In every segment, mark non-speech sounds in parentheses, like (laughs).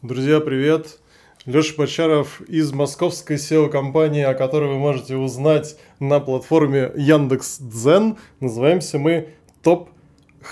Друзья, привет! Леша Бочаров из московской SEO-компании, о которой вы можете узнать на платформе Яндекс.Дзен. Называемся мы Top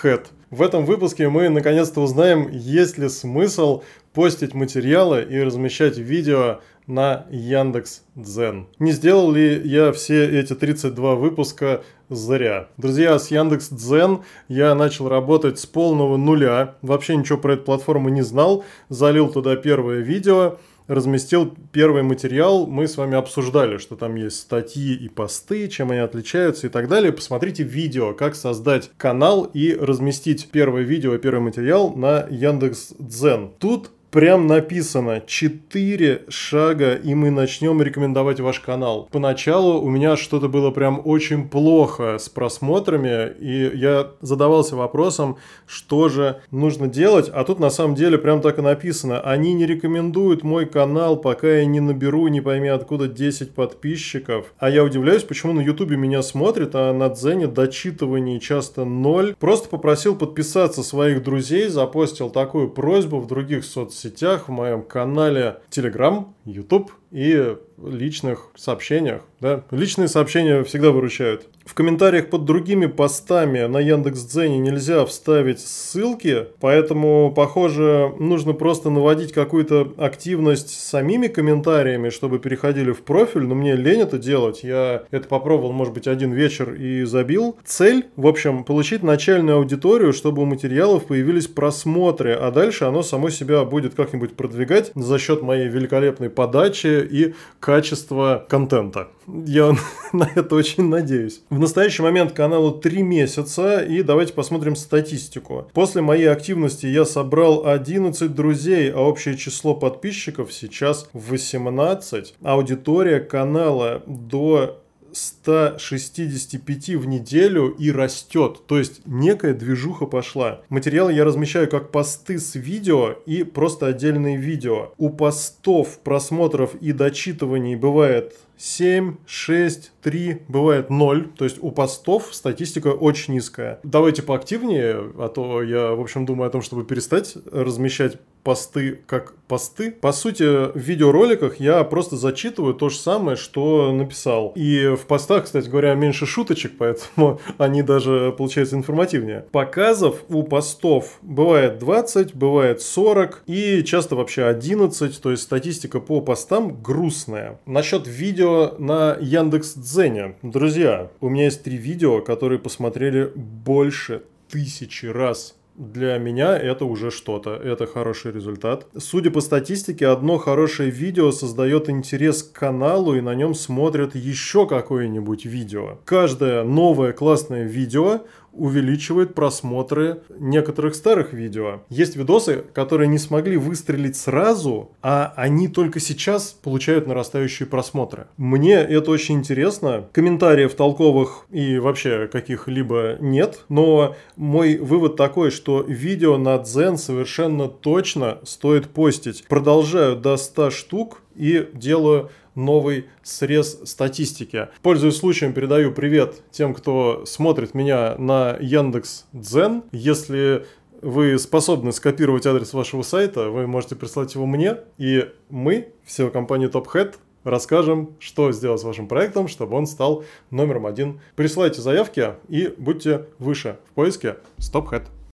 Head. В этом выпуске мы наконец-то узнаем, есть ли смысл постить материалы и размещать видео на Яндекс Дзен. Не сделал ли я все эти 32 выпуска зря? Друзья, с Яндекс Дзен я начал работать с полного нуля. Вообще ничего про эту платформу не знал. Залил туда первое видео разместил первый материал, мы с вами обсуждали, что там есть статьи и посты, чем они отличаются и так далее. Посмотрите видео, как создать канал и разместить первое видео, первый материал на Яндекс Дзен. Тут прям написано 4 шага, и мы начнем рекомендовать ваш канал. Поначалу у меня что-то было прям очень плохо с просмотрами, и я задавался вопросом, что же нужно делать, а тут на самом деле прям так и написано. Они не рекомендуют мой канал, пока я не наберу, не пойми откуда 10 подписчиков. А я удивляюсь, почему на ютубе меня смотрят, а на Дзене дочитываний часто ноль. Просто попросил подписаться своих друзей, запостил такую просьбу в других соцсетях соцсетях, в моем канале Telegram, YouTube и личных сообщениях. Да? Личные сообщения всегда выручают. В комментариях под другими постами на Яндекс.Дзене нельзя вставить ссылки, поэтому, похоже, нужно просто наводить какую-то активность самими комментариями, чтобы переходили в профиль, но мне лень это делать. Я это попробовал, может быть, один вечер и забил. Цель, в общем, получить начальную аудиторию, чтобы у материалов появились просмотры, а дальше оно само себя будет как-нибудь продвигать за счет моей великолепной подачи и качества контента. Я (laughs) на это очень надеюсь. В настоящий момент каналу 3 месяца, и давайте посмотрим статистику. После моей активности я собрал 11 друзей, а общее число подписчиков сейчас 18. Аудитория канала до 165 в неделю и растет. То есть некая движуха пошла. Материалы я размещаю как посты с видео и просто отдельные видео. У постов, просмотров и дочитываний бывает 7, 6, 3, бывает 0. То есть у постов статистика очень низкая. Давайте поактивнее, а то я, в общем, думаю о том, чтобы перестать размещать посты как посты. По сути, в видеороликах я просто зачитываю то же самое, что написал. И в постах, кстати говоря, меньше шуточек, поэтому (laughs) они даже получаются информативнее. Показов у постов бывает 20, бывает 40 и часто вообще 11, то есть статистика по постам грустная. Насчет видео на Яндекс.Дзене. Друзья, у меня есть три видео, которые посмотрели больше тысячи раз для меня это уже что-то, это хороший результат. Судя по статистике, одно хорошее видео создает интерес к каналу и на нем смотрят еще какое-нибудь видео. Каждое новое классное видео увеличивает просмотры некоторых старых видео. Есть видосы, которые не смогли выстрелить сразу, а они только сейчас получают нарастающие просмотры. Мне это очень интересно. Комментариев толковых и вообще каких-либо нет, но мой вывод такой, что видео на Дзен совершенно точно стоит постить. Продолжаю до 100 штук и делаю новый срез статистики. Пользуясь случаем, передаю привет тем, кто смотрит меня на Яндекс Дзен. Если вы способны скопировать адрес вашего сайта, вы можете прислать его мне, и мы, все компании Top Hat, расскажем, что сделать с вашим проектом, чтобы он стал номером один. Присылайте заявки и будьте выше в поиске Top Hat.